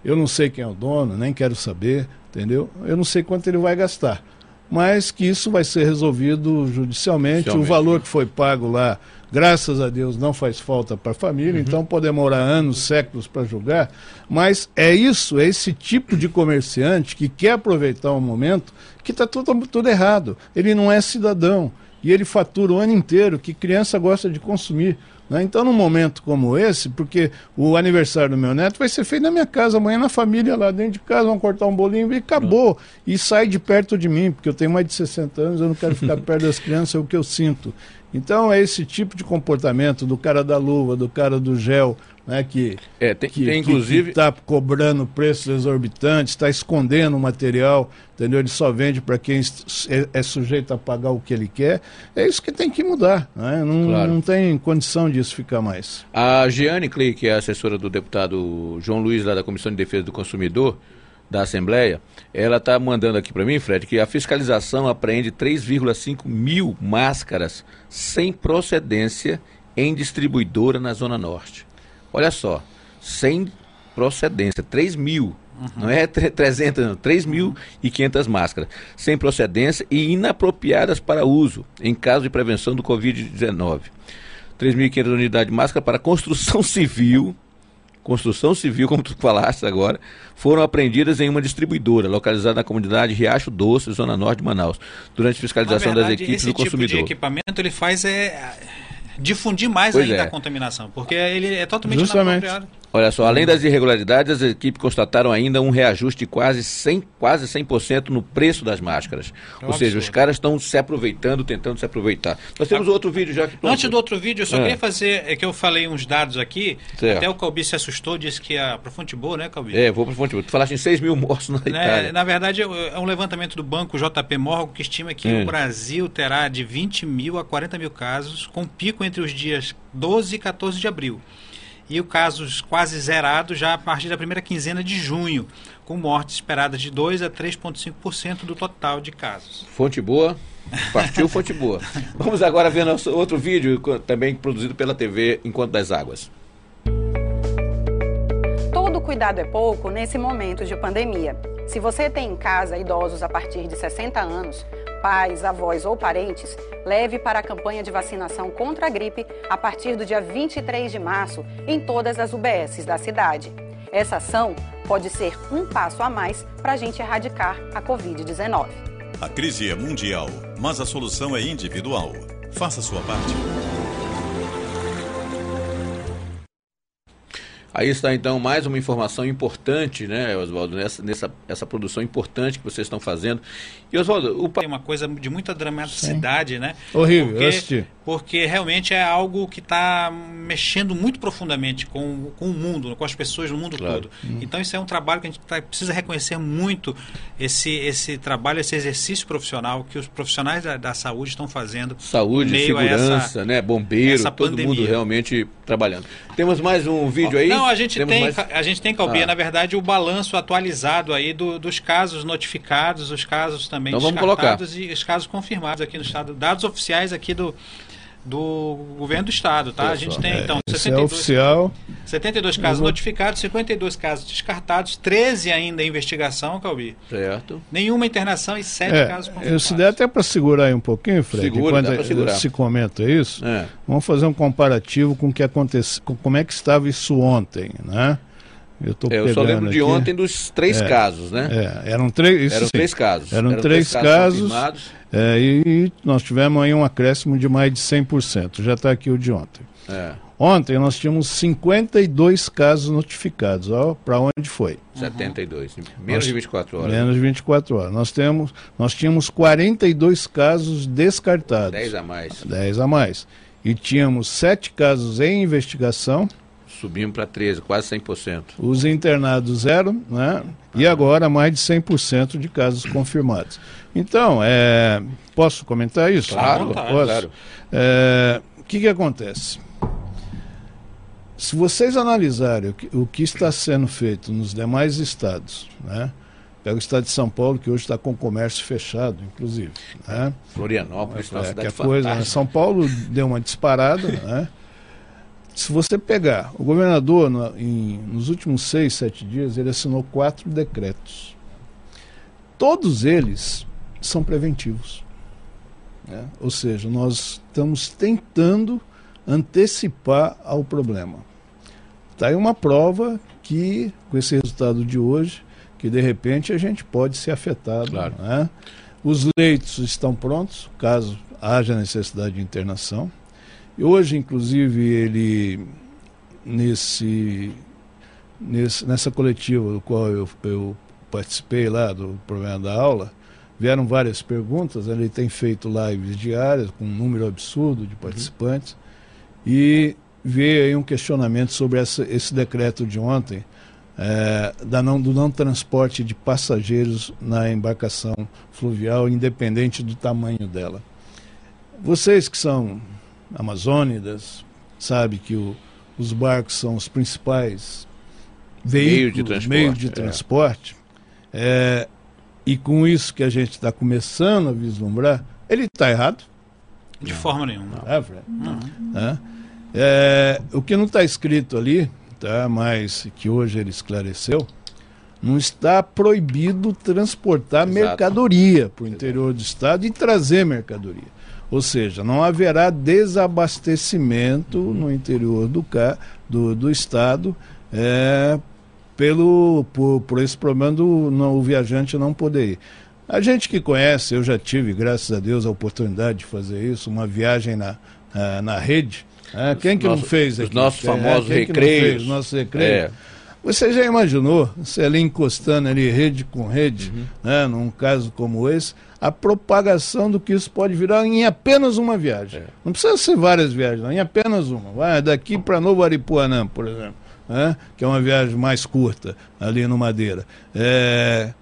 D: eu não sei quem é o dono, nem quero saber, entendeu? Eu não sei quanto ele vai gastar. Mas que isso vai ser resolvido judicialmente. O valor que foi pago lá, graças a Deus, não faz falta para a família, uhum. então pode demorar anos, séculos para julgar. Mas é isso, é esse tipo de comerciante que quer aproveitar o momento que está tudo, tudo errado. Ele não é cidadão e ele fatura o ano inteiro que criança gosta de consumir. Né? Então, num momento como esse, porque o aniversário do meu neto vai ser feito na minha casa, amanhã na família, lá dentro de casa, vão cortar um bolinho e acabou. E sai de perto de mim, porque eu tenho mais de 60 anos, eu não quero ficar perto das crianças, é o que eu sinto. Então, é esse tipo de comportamento do cara da luva, do cara do gel, né, que
A: é, tem,
D: que,
A: tem, inclusive
D: está cobrando preços exorbitantes, está escondendo o material, entendeu? Ele só vende para quem é, é, sujeito a pagar o que ele quer. É isso que tem que mudar, né? não, claro. não tem condição disso ficar mais.
A: A Giane Clay, que é assessora do deputado João Luiz, lá da Comissão de Defesa do Consumidor, da Assembleia, ela está mandando aqui para mim, Fred, que a fiscalização apreende 3,5 mil máscaras sem procedência em distribuidora na Zona Norte. Olha só, sem procedência, 3 mil. Uhum. Não é 300, não, 3.500 máscaras, sem procedência e inapropriadas para uso, em caso de prevenção do Covid-19. 3.500 unidades de máscara para construção civil, construção civil, como tu falaste agora, foram apreendidas em uma distribuidora localizada na comunidade Riacho Doce, zona norte de Manaus, durante fiscalização verdade, das equipes do tipo consumidor. Esse
B: tipo de equipamento ele faz é difundir mais pois ainda é. a contaminação, porque ele é totalmente Justamente. inapropriado.
A: Olha só, além das irregularidades, as equipes constataram ainda um reajuste de quase 100%, quase 100% no preço das máscaras. É Ou seja, os caras estão se aproveitando, tentando se aproveitar. Nós temos ah, outro vídeo já que
B: Antes do outro vídeo, eu só é. queria fazer, é que eu falei uns dados aqui, certo. até o Calbi se assustou, disse que a para futebol, né, Calbi?
A: É, vou para futebol. Tu falaste em 6 mil mortos na né, Itália.
B: Na verdade, é um levantamento do banco JP Morgan que estima que é. o Brasil terá de 20 mil a 40 mil casos, com pico entre os dias 12 e 14 de abril e o casos quase zerados já a partir da primeira quinzena de junho, com mortes esperadas de 2 a 3,5% do total de casos.
A: Fonte boa, partiu fonte boa. Vamos agora ver nosso outro vídeo, também produzido pela TV Enquanto das Águas.
H: Todo cuidado é pouco nesse momento de pandemia. Se você tem em casa idosos a partir de 60 anos, pais, avós ou parentes, leve para a campanha de vacinação contra a gripe a partir do dia 23 de março em todas as UBSs da cidade. Essa ação pode ser um passo a mais para a gente erradicar a Covid-19.
G: A crise é mundial, mas a solução é individual. Faça sua parte.
A: Aí está então mais uma informação importante, né, Oswaldo, nessa, nessa essa produção importante que vocês estão fazendo. E Oswaldo, o
B: é uma coisa de muita dramaticidade, Sim. né?
D: Horrível, porque, eu assisti.
B: Porque realmente é algo que está mexendo muito profundamente com, com o mundo, com as pessoas no mundo claro. todo. Hum. Então isso é um trabalho que a gente tá, precisa reconhecer muito esse esse trabalho, esse exercício profissional que os profissionais da, da saúde estão fazendo.
A: Saúde, segurança, essa, né, bombeiro, todo pandemia. mundo realmente trabalhando. Temos mais um vídeo aí?
B: Não, a gente tem, mais... a gente tem, Calbia, ah. na verdade, o balanço atualizado aí do, dos casos notificados, os casos também então, descartados e os casos confirmados aqui no estado, dados oficiais aqui do, do governo do estado, tá? a gente tem, então,
D: é, 72, é oficial.
B: 72 casos vou... notificados, 52 casos descartados, 13 ainda em investigação, Calbi.
A: Certo.
B: Nenhuma internação e 7 é, casos confirmados.
D: Se der até para segurar aí um pouquinho, Fred, Segura, quando se comenta isso, é. vamos fazer um comparativo com o que aconteceu, com como é que estava isso ontem, né?
A: Eu, tô é, eu só lembro de ontem dos três é, casos, né?
D: É, eram três,
A: eram sim, três casos.
D: Eram, eram três, três, casos, casos é, e nós tivemos aí um acréscimo de mais de 100%. Já está aqui o de ontem.
A: É.
D: Ontem nós tínhamos 52 casos notificados. Para onde foi?
A: 72. Menos de 24 horas.
D: Menos de 24 horas. Nós, temos, nós tínhamos 42 casos descartados.
A: 10 a mais.
D: 10 a mais. E tínhamos 7 casos em investigação
A: Subimos para 13, quase 100%.
D: Os internados zero, né? E agora mais de 100% de casos confirmados. Então, é, posso comentar isso?
A: Claro, posso? claro.
D: É, o que, que acontece? Se vocês analisarem o que, o que está sendo feito nos demais estados, né? Pega o estado de São Paulo, que hoje está com o comércio fechado, inclusive. Né?
A: Florianópolis,
D: é, que a coisa, né? São Paulo deu uma disparada, né? Se você pegar, o governador, no, em, nos últimos seis, sete dias, ele assinou quatro decretos. Todos eles são preventivos. Né? Ou seja, nós estamos tentando antecipar ao problema. Está aí uma prova que, com esse resultado de hoje, que de repente a gente pode ser afetado. Claro. Né? Os leitos estão prontos, caso haja necessidade de internação. E hoje, inclusive, ele, nesse, nesse, nessa coletiva do qual eu, eu participei lá do programa da aula, vieram várias perguntas. Ele tem feito lives diárias com um número absurdo de participantes. Uhum. E veio aí um questionamento sobre essa, esse decreto de ontem, é, da não, do não transporte de passageiros na embarcação fluvial, independente do tamanho dela. Vocês que são amazônidas, sabem que o, os barcos são os principais veículos, meio de transporte. de transporte é. É, e com isso que a gente está começando a vislumbrar, ele está errado?
B: De não. forma nenhuma.
D: É, Fred? Não. É. É, o que não está escrito ali, tá, mas que hoje ele esclareceu, não está proibido transportar Exato. mercadoria para o interior do estado e trazer mercadoria. Ou seja, não haverá desabastecimento no interior do, do, do estado é, pelo, por, por esse problema do não, o viajante não poder ir. A gente que conhece, eu já tive, graças a Deus, a oportunidade de fazer isso, uma viagem na, na, na rede, é, quem que não fez aqui?
A: Os nossos famosos é, recreios.
D: Os nossos recreios. É. Você já imaginou, você ali encostando ali rede com rede, uhum. né, num caso como esse, a propagação do que isso pode virar em apenas uma viagem. É. Não precisa ser várias viagens, não, em apenas uma. Vai daqui para Novo Aripuanã, por exemplo, né, que é uma viagem mais curta, ali no Madeira. É,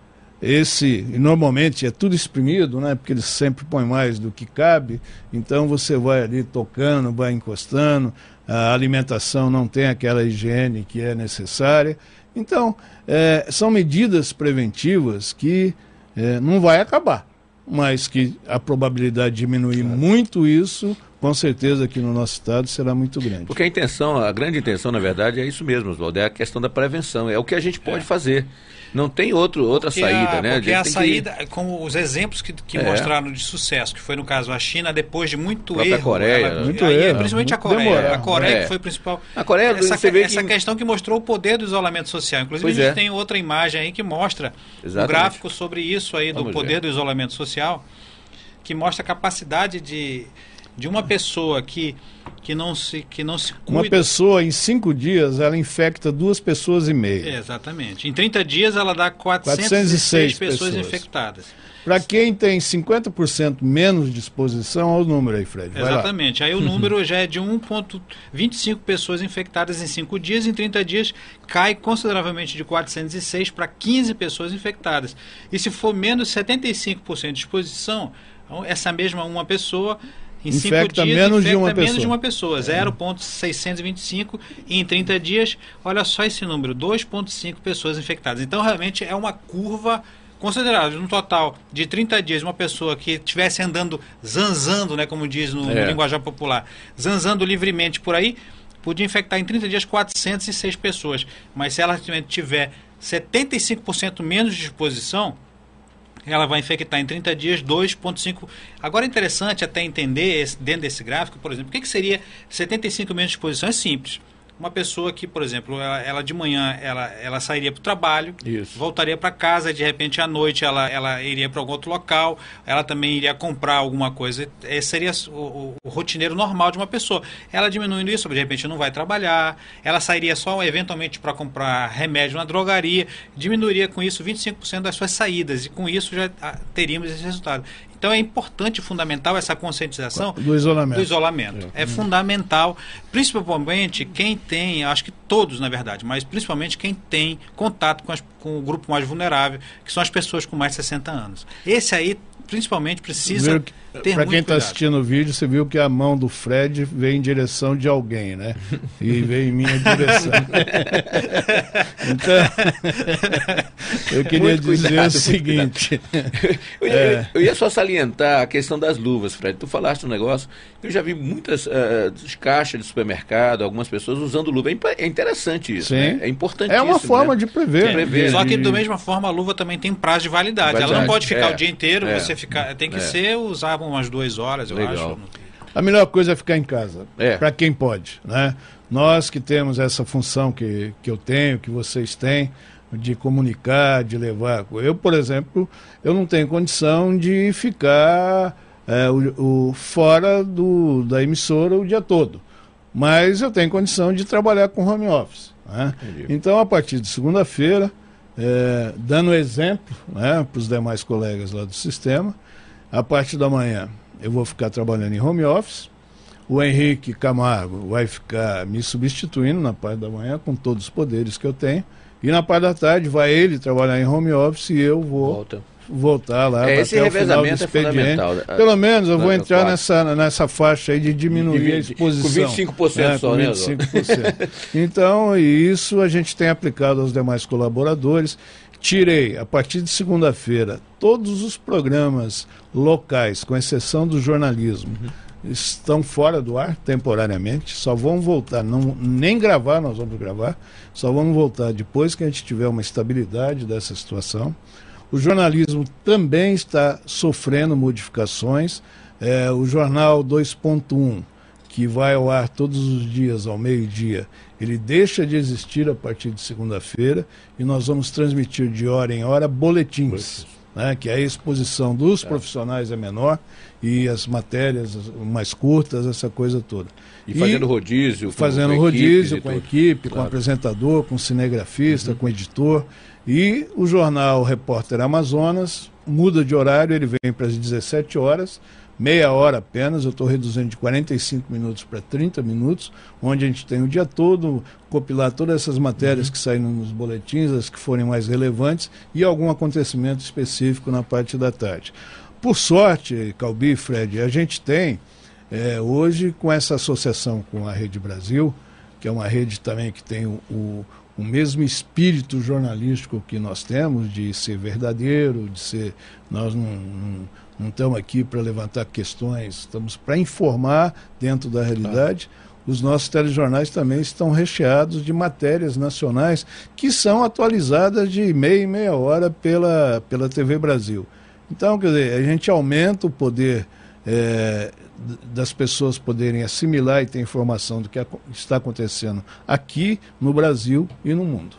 D: esse normalmente é tudo exprimido, né? Porque ele sempre põe mais do que cabe. Então você vai ali tocando, vai encostando. A alimentação não tem aquela higiene que é necessária. Então é, são medidas preventivas que é, não vai acabar, mas que a probabilidade de diminuir claro. muito isso com certeza aqui no nosso estado será muito grande.
A: Porque a intenção, a grande intenção, na verdade, é isso mesmo, Oswaldo, é a questão da prevenção, é o que a gente pode é. fazer. Não tem outro, outra
B: porque
A: saída,
B: a,
A: né?
B: Porque a, a saída, que... como os exemplos que, que é. mostraram de sucesso, que foi no caso a China, depois de muito erro.
A: A Coreia. Ela,
B: muito aí, erro. Principalmente a Coreia. Demorado. A Coreia é. que foi o principal.
A: A Coreia,
B: essa,
A: você vê
B: essa
A: que...
B: questão que mostrou o poder do isolamento social. Inclusive, pois a gente é. tem outra imagem aí que mostra Exatamente. um gráfico sobre isso aí, do Vamos poder ver. do isolamento social, que mostra a capacidade de de uma pessoa que, que, não se, que não se cuida.
D: Uma pessoa, em cinco dias, ela infecta duas pessoas e meia.
B: É, exatamente. Em 30 dias, ela dá 406, 406 pessoas, pessoas infectadas.
D: Para quem tem 50% menos disposição, olha o número aí, Fred.
B: Vai Exatamente. Lá. Aí o número já é de 1,25 pessoas infectadas em 5 dias. Em 30 dias, cai consideravelmente de 406 para 15 pessoas infectadas. E se for menos 75% de exposição, então, essa mesma uma pessoa em
D: infecta dias, menos infecta de uma
B: menos
D: pessoa.
B: de uma pessoa, 0,625 e em 30 dias, olha só esse número, 2,5 pessoas infectadas. Então realmente é uma curva considerável. No total de 30 dias, uma pessoa que estivesse andando zanzando, né, como diz no, é. no linguajar popular, zanzando livremente por aí, podia infectar em 30 dias 406 pessoas. Mas se ela tiver 75% menos de exposição, ela vai infectar em 30 dias 2,5. Agora é interessante até entender esse, dentro desse gráfico, por exemplo, o que, que seria 75 menos exposição? É simples uma pessoa que, por exemplo, ela, ela de manhã ela, ela sairia para o trabalho, Isso. voltaria para casa, de repente à noite ela, ela iria para algum outro local, ela também iria comprar alguma coisa. Esse seria o, o, o, rotineiro normal de uma pessoa. Ela diminuindo isso, de repente não vai trabalhar, ela sairia só eventualmente para comprar remédio na drogaria, diminuiria com isso 25% das suas saídas, e com isso já ah, teríamos esse resultado. Então é importante, fundamental essa conscientização
D: do isolamento.
B: Do isolamento. É, é fundamental, principalmente quem tem, acho que todos na verdade, mas principalmente quem tem contato com, as, com o grupo mais vulnerável, que são as pessoas com mais de 60 anos. Esse aí principalmente precisa
D: Para quem está assistindo o vídeo, você viu que a mão do Fred veio em direção de alguém, né? E veio em minha direção. então, eu queria muito dizer cuidado, o seguinte.
A: Eu, é... eu, ia só salientar a questão das luvas, Fred. Tu falaste um negócio. Eu já vi muitas uh, caixas de supermercado, algumas pessoas usando luva. É, é interessante isso. Né? É importante
D: É uma forma né? de prever. prever.
B: Só que, da mesma forma, a luva também tem prazo de validade. validade. Ela não pode ficar é, o dia inteiro, é. você ficar. Tem que ser usar umas duas horas, eu Legal. acho.
D: A melhor coisa é ficar em casa, é. para quem pode, né? Nós que temos essa função que, que eu tenho, que vocês têm, de comunicar, de levar. Eu, por exemplo, eu não tenho condição de ficar é, o, o, fora do, da emissora o dia todo. Mas eu tenho condição de trabalhar com home office. Né? Então, a partir de segunda-feira, é, dando exemplo né, para os demais colegas lá do sistema, a partir da manhã eu vou ficar trabalhando em home office. O Henrique Camargo vai ficar me substituindo na parte da manhã, com todos os poderes que eu tenho. E na parte da tarde vai ele trabalhar em home office e eu vou Volta. voltar lá.
A: É, esse revezamento é fundamental.
D: Pelo menos eu vou entrar nessa, nessa faixa aí de diminuir de, de, a exposição.
A: Com 25% né, só,
D: com 25%. né? então, e isso a gente tem aplicado aos demais colaboradores. Tirei, a partir de segunda-feira, todos os programas locais, com exceção do jornalismo. Uhum estão fora do ar temporariamente, só vão voltar, não, nem gravar nós vamos gravar, só vamos voltar depois que a gente tiver uma estabilidade dessa situação. O jornalismo também está sofrendo modificações. É, o jornal 2.1, que vai ao ar todos os dias ao meio-dia, ele deixa de existir a partir de segunda-feira e nós vamos transmitir de hora em hora boletins né, que a exposição dos é. profissionais é menor e as matérias mais curtas, essa coisa toda.
A: E fazendo e rodízio.
D: Fazendo com rodízio com a equipe, claro. com apresentador, com cinegrafista, uhum. com editor. E o jornal Repórter Amazonas muda de horário, ele vem para as 17 horas meia hora apenas, eu estou reduzindo de 45 minutos para 30 minutos, onde a gente tem o dia todo, compilar todas essas matérias uhum. que saíram nos boletins, as que forem mais relevantes, e algum acontecimento específico na parte da tarde. Por sorte, Calbi e Fred, a gente tem, é, hoje, com essa associação com a Rede Brasil, que é uma rede também que tem o, o, o mesmo espírito jornalístico que nós temos, de ser verdadeiro, de ser. Nós não, não não estamos aqui para levantar questões, estamos para informar dentro da realidade. Os nossos telejornais também estão recheados de matérias nacionais que são atualizadas de meia e meia hora pela, pela TV Brasil. Então, quer dizer, a gente aumenta o poder é, das pessoas poderem assimilar e ter informação do que está acontecendo aqui no Brasil e no mundo.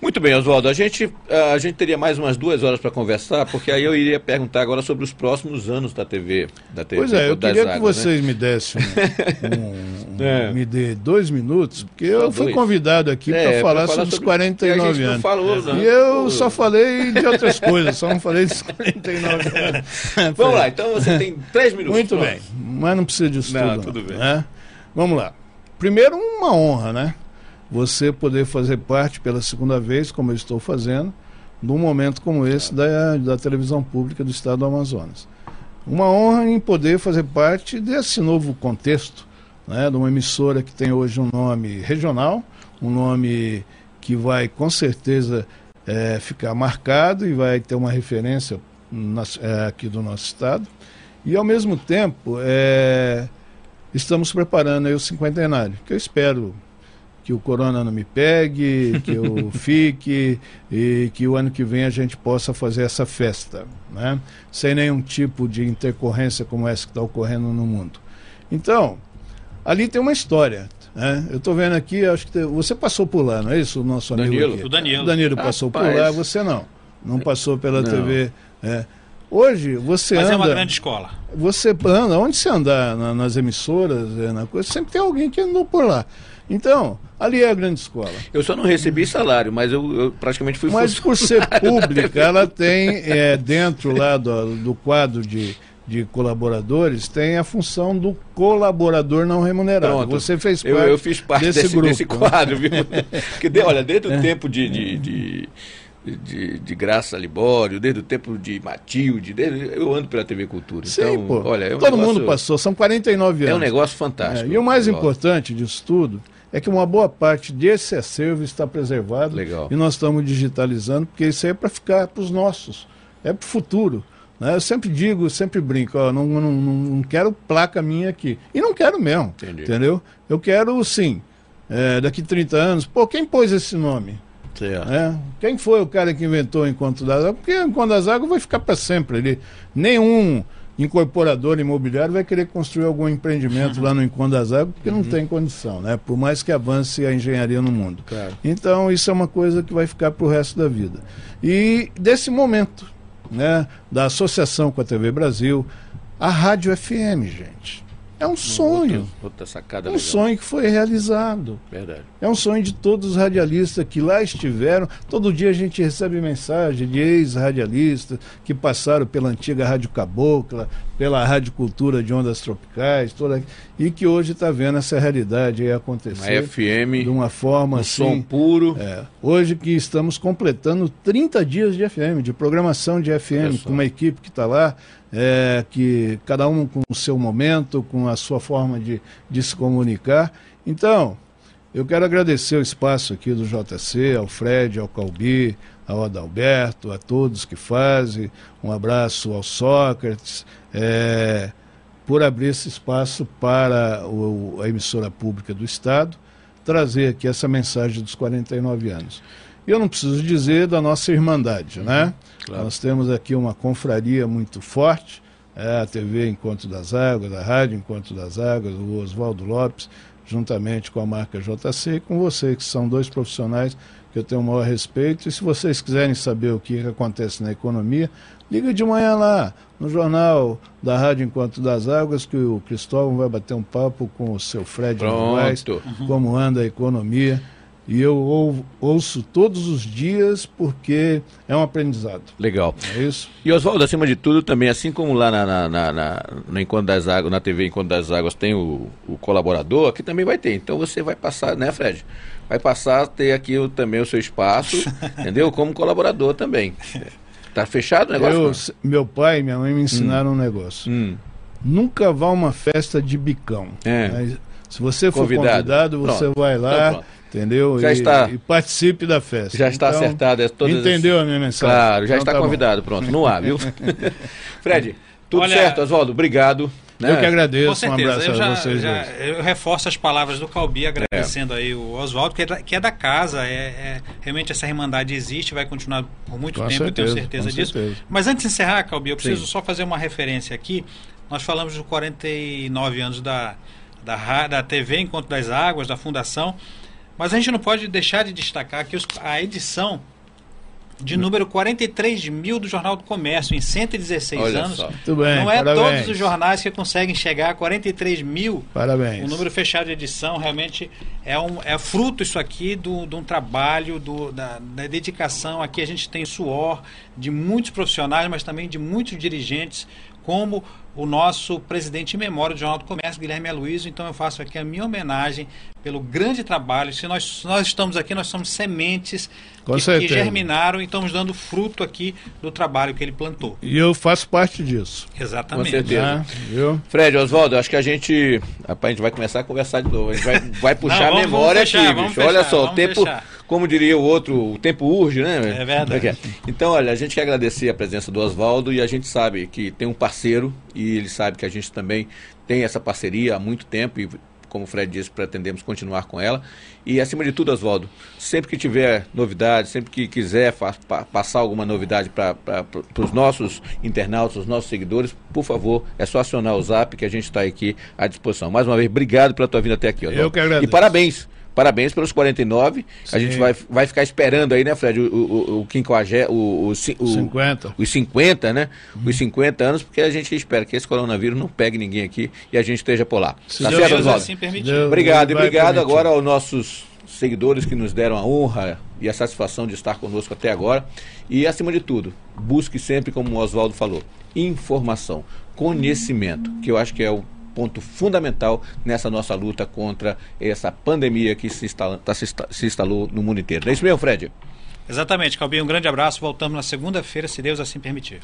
A: Muito bem, Oswaldo. A gente, a gente teria mais umas duas horas para conversar, porque aí eu iria perguntar agora sobre os próximos anos da TV. Da TV
D: pois é, eu queria águas, que né? vocês né? me dessem um, um, é. me dê dois minutos, porque só eu fui dois. convidado aqui é, para falar, falar, sobre os 49 anos.
A: Falou,
D: né? E eu só falei de outras coisas, só não falei dos 49 anos.
A: Vamos lá, então você tem três minutos.
D: Muito bem, mas não precisa disso
A: não,
D: tudo.
A: Tudo bem. Né?
D: Vamos lá. Primeiro, uma honra, né? Você poder fazer parte pela segunda vez, como eu estou fazendo, num momento como esse da, da televisão pública do estado do Amazonas. Uma honra em poder fazer parte desse novo contexto, né, de uma emissora que tem hoje um nome regional, um nome que vai com certeza é, ficar marcado e vai ter uma referência é, aqui do nosso estado. E ao mesmo tempo, é, estamos preparando aí o cinquentenário, que eu espero que o corona não me pegue, que eu fique e que o ano que vem a gente possa fazer essa festa, né? sem nenhum tipo de intercorrência como essa que está ocorrendo no mundo. Então, ali tem uma história. Né? Eu estou vendo aqui, acho que te... você passou por lá, não é isso, o nosso amigo
A: Danilo.
D: Aqui.
A: O Danilo.
D: O Danilo passou por lá, você não. Não passou pela não. TV. É. Hoje você
B: Mas
D: anda.
B: Mas é uma grande escola.
D: Você anda, onde você andar na, nas emissoras, é, na coisa, sempre tem alguém que andou por lá. Então, ali é a grande escola.
A: Eu só não recebi salário, mas eu, eu praticamente fui
D: Mas por ser pública, ela tem é, dentro lá do, do quadro de, de colaboradores, tem a função do colaborador não remunerado.
A: Pronto.
D: Você fez parte,
A: eu, eu fiz parte desse, desse, grupo. desse quadro, viu? Porque, olha, desde o tempo de, de, de de, de Graça Libório, desde o tempo de Matilde, desde, eu ando pela TV Cultura.
D: Sim, então, pô. olha, é um todo negócio, mundo passou, são 49 anos.
A: É um negócio fantástico.
D: É, e o mais importante disso tudo é que uma boa parte desse acervo está preservado.
A: Legal.
D: E nós estamos digitalizando, porque isso aí é para ficar para os nossos, é para o futuro. Né? Eu sempre digo, sempre brinco, ó, não, não, não quero placa minha aqui. E não quero mesmo, Entendi. entendeu? Eu quero, sim, é, daqui 30 anos, pô, quem pôs esse nome? É. Quem foi o cara que inventou o Encontro das Águas? Porque o Encontro das Águas vai ficar para sempre ali. Nenhum incorporador imobiliário vai querer construir algum empreendimento lá no Encontro das Águas, porque uhum. não tem condição, né? Por mais que avance a engenharia no mundo.
A: Claro.
D: Então, isso é uma coisa que vai ficar para o resto da vida. E desse momento, né, da associação com a TV Brasil, a Rádio FM, gente. É um sonho. Outra, outra sacada um legal. sonho que foi realizado.
A: Verdade.
D: É um sonho de todos os radialistas que lá estiveram. Todo dia a gente recebe mensagem de ex-radialistas que passaram pela antiga Rádio Cabocla, pela Rádio Cultura de Ondas Tropicais, toda, e que hoje está vendo essa realidade aí acontecer.
A: Uma FM.
D: De uma forma um
A: assim. Som puro.
D: É, hoje que estamos completando 30 dias de FM, de programação de FM, com uma equipe que está lá é, que cada um com o seu momento, com a sua forma de, de se comunicar. Então, eu quero agradecer o espaço aqui do JC, ao Fred, ao Calbi, ao Adalberto, a todos que fazem. Um abraço ao Sócrates, é, por abrir esse espaço para o, a emissora pública do Estado trazer aqui essa mensagem dos 49 anos. E eu não preciso dizer da nossa irmandade, né? uhum, né? Claro. Nós temos aqui uma confraria muito forte, é a TV Encontro das Águas, a Rádio Encontro das Águas, o Oswaldo Lopes, juntamente com a marca JC e com você, que são dois profissionais que eu tenho o maior respeito. E se vocês quiserem saber o que, acontece na economia, liga de manhã lá, no jornal da Rádio Encontro das Águas, que o Cristóvão vai bater um papo com o seu Fred Novaes, como anda a economia e eu ou, ouço todos os dias porque é um aprendizado.
A: Legal.
D: É isso.
A: E Oswaldo, acima de tudo, também, assim como lá na, na, na, na, no Encontro das Águas, na TV Encontro das Águas tem o, o, colaborador, aqui também vai ter. Então você vai passar, né, Fred? Vai passar a ter aqui o, também o seu espaço, entendeu? Como colaborador também. Tá fechado o negócio?
D: Eu, meu pai e minha mãe me ensinaram hum. um negócio. Hum. Nunca vá a uma festa de bicão. É. Se você for convidado, convidado você pronto. vai lá. Então, entendeu?
A: Já
D: e,
A: está.
D: E participe da festa.
A: Já está então, acertado. É todas
D: entendeu as... a minha mensagem?
A: Claro, já então, está tá convidado. Bom. Pronto, no ar, viu? Fred, tudo Olha, certo, Oswaldo? Obrigado.
D: Né? Eu que agradeço. Com certeza. Um abraço
B: eu já,
D: a vocês.
B: Já, eu reforço as palavras do Calbi, agradecendo é. aí o Oswaldo, que, é da, que é da casa. É, é, realmente essa irmandade existe, vai continuar por muito com tempo, certeza, eu tenho certeza disso. Certeza. Mas antes de encerrar, Calbi, eu preciso Sim. só fazer uma referência aqui. Nós falamos dos 49 anos da, da, da TV Encontro das Águas, da Fundação. Mas a gente não pode deixar de destacar que os, a edição de número 43 mil do Jornal do Comércio em 116 Olha anos. Só.
D: Muito bem,
B: não
D: é parabéns.
B: todos os jornais que conseguem chegar a 43 mil.
D: Parabéns.
B: O número fechado de edição realmente é, um, é fruto isso aqui do, de um trabalho, do, da, da dedicação. Aqui a gente tem suor de muitos profissionais, mas também de muitos dirigentes, como o nosso presidente em memória do Jornal do Comércio, Guilherme Aloysio. Então eu faço aqui a minha homenagem pelo grande trabalho. Se nós, se nós estamos aqui, nós somos sementes que, que, germinaram e estamos dando fruto aqui do trabalho que ele plantou.
D: E eu faço parte disso.
B: Exatamente.
A: Com certeza. Ah, Fred, Oswaldo, acho que a gente, rapaz, a gente vai começar a conversar de novo. A gente vai, vai puxar Não, vamos, a memória vamos fechar, aqui, bicho. Fechar, olha só, o tempo, fechar. como diria o outro, o tempo urge, né?
B: É verdade. É
A: então, olha, a gente quer agradecer a presença do Oswaldo e a gente sabe que tem um parceiro e ele sabe que a gente também tem essa parceria há muito tempo e como o Fred disse, pretendemos continuar com ela. E, acima de tudo, Oswaldo, sempre que tiver novidade, sempre que quiser pa passar alguma novidade para os nossos internautas, os nossos seguidores, por favor, é só acionar o zap que a gente está aqui à disposição. Mais uma vez, obrigado pela tua vinda até aqui. Oswaldo.
D: Eu que agradeço.
A: E parabéns Parabéns pelos 49. Sim. A gente vai, vai ficar esperando aí, né, Fred, o, o, o, quinquagé, o, o, o, 50. os 50, né? Hum. Os 50 anos, porque a gente espera que esse coronavírus não pegue ninguém aqui e a gente esteja por lá.
B: Se tá Deus certo, Oswaldo? Assim Deus,
A: obrigado, e obrigado permitir. agora aos nossos seguidores que nos deram a honra e a satisfação de estar conosco até agora. E, acima de tudo, busque sempre, como o Oswaldo falou, informação, conhecimento, que eu acho que é o ponto fundamental nessa nossa luta contra essa pandemia que se, instala, tá, se, se instalou no mundo inteiro. É isso mesmo, Fred?
B: Exatamente, Calbinho. Um grande abraço. Voltamos na segunda-feira, se Deus assim permitir.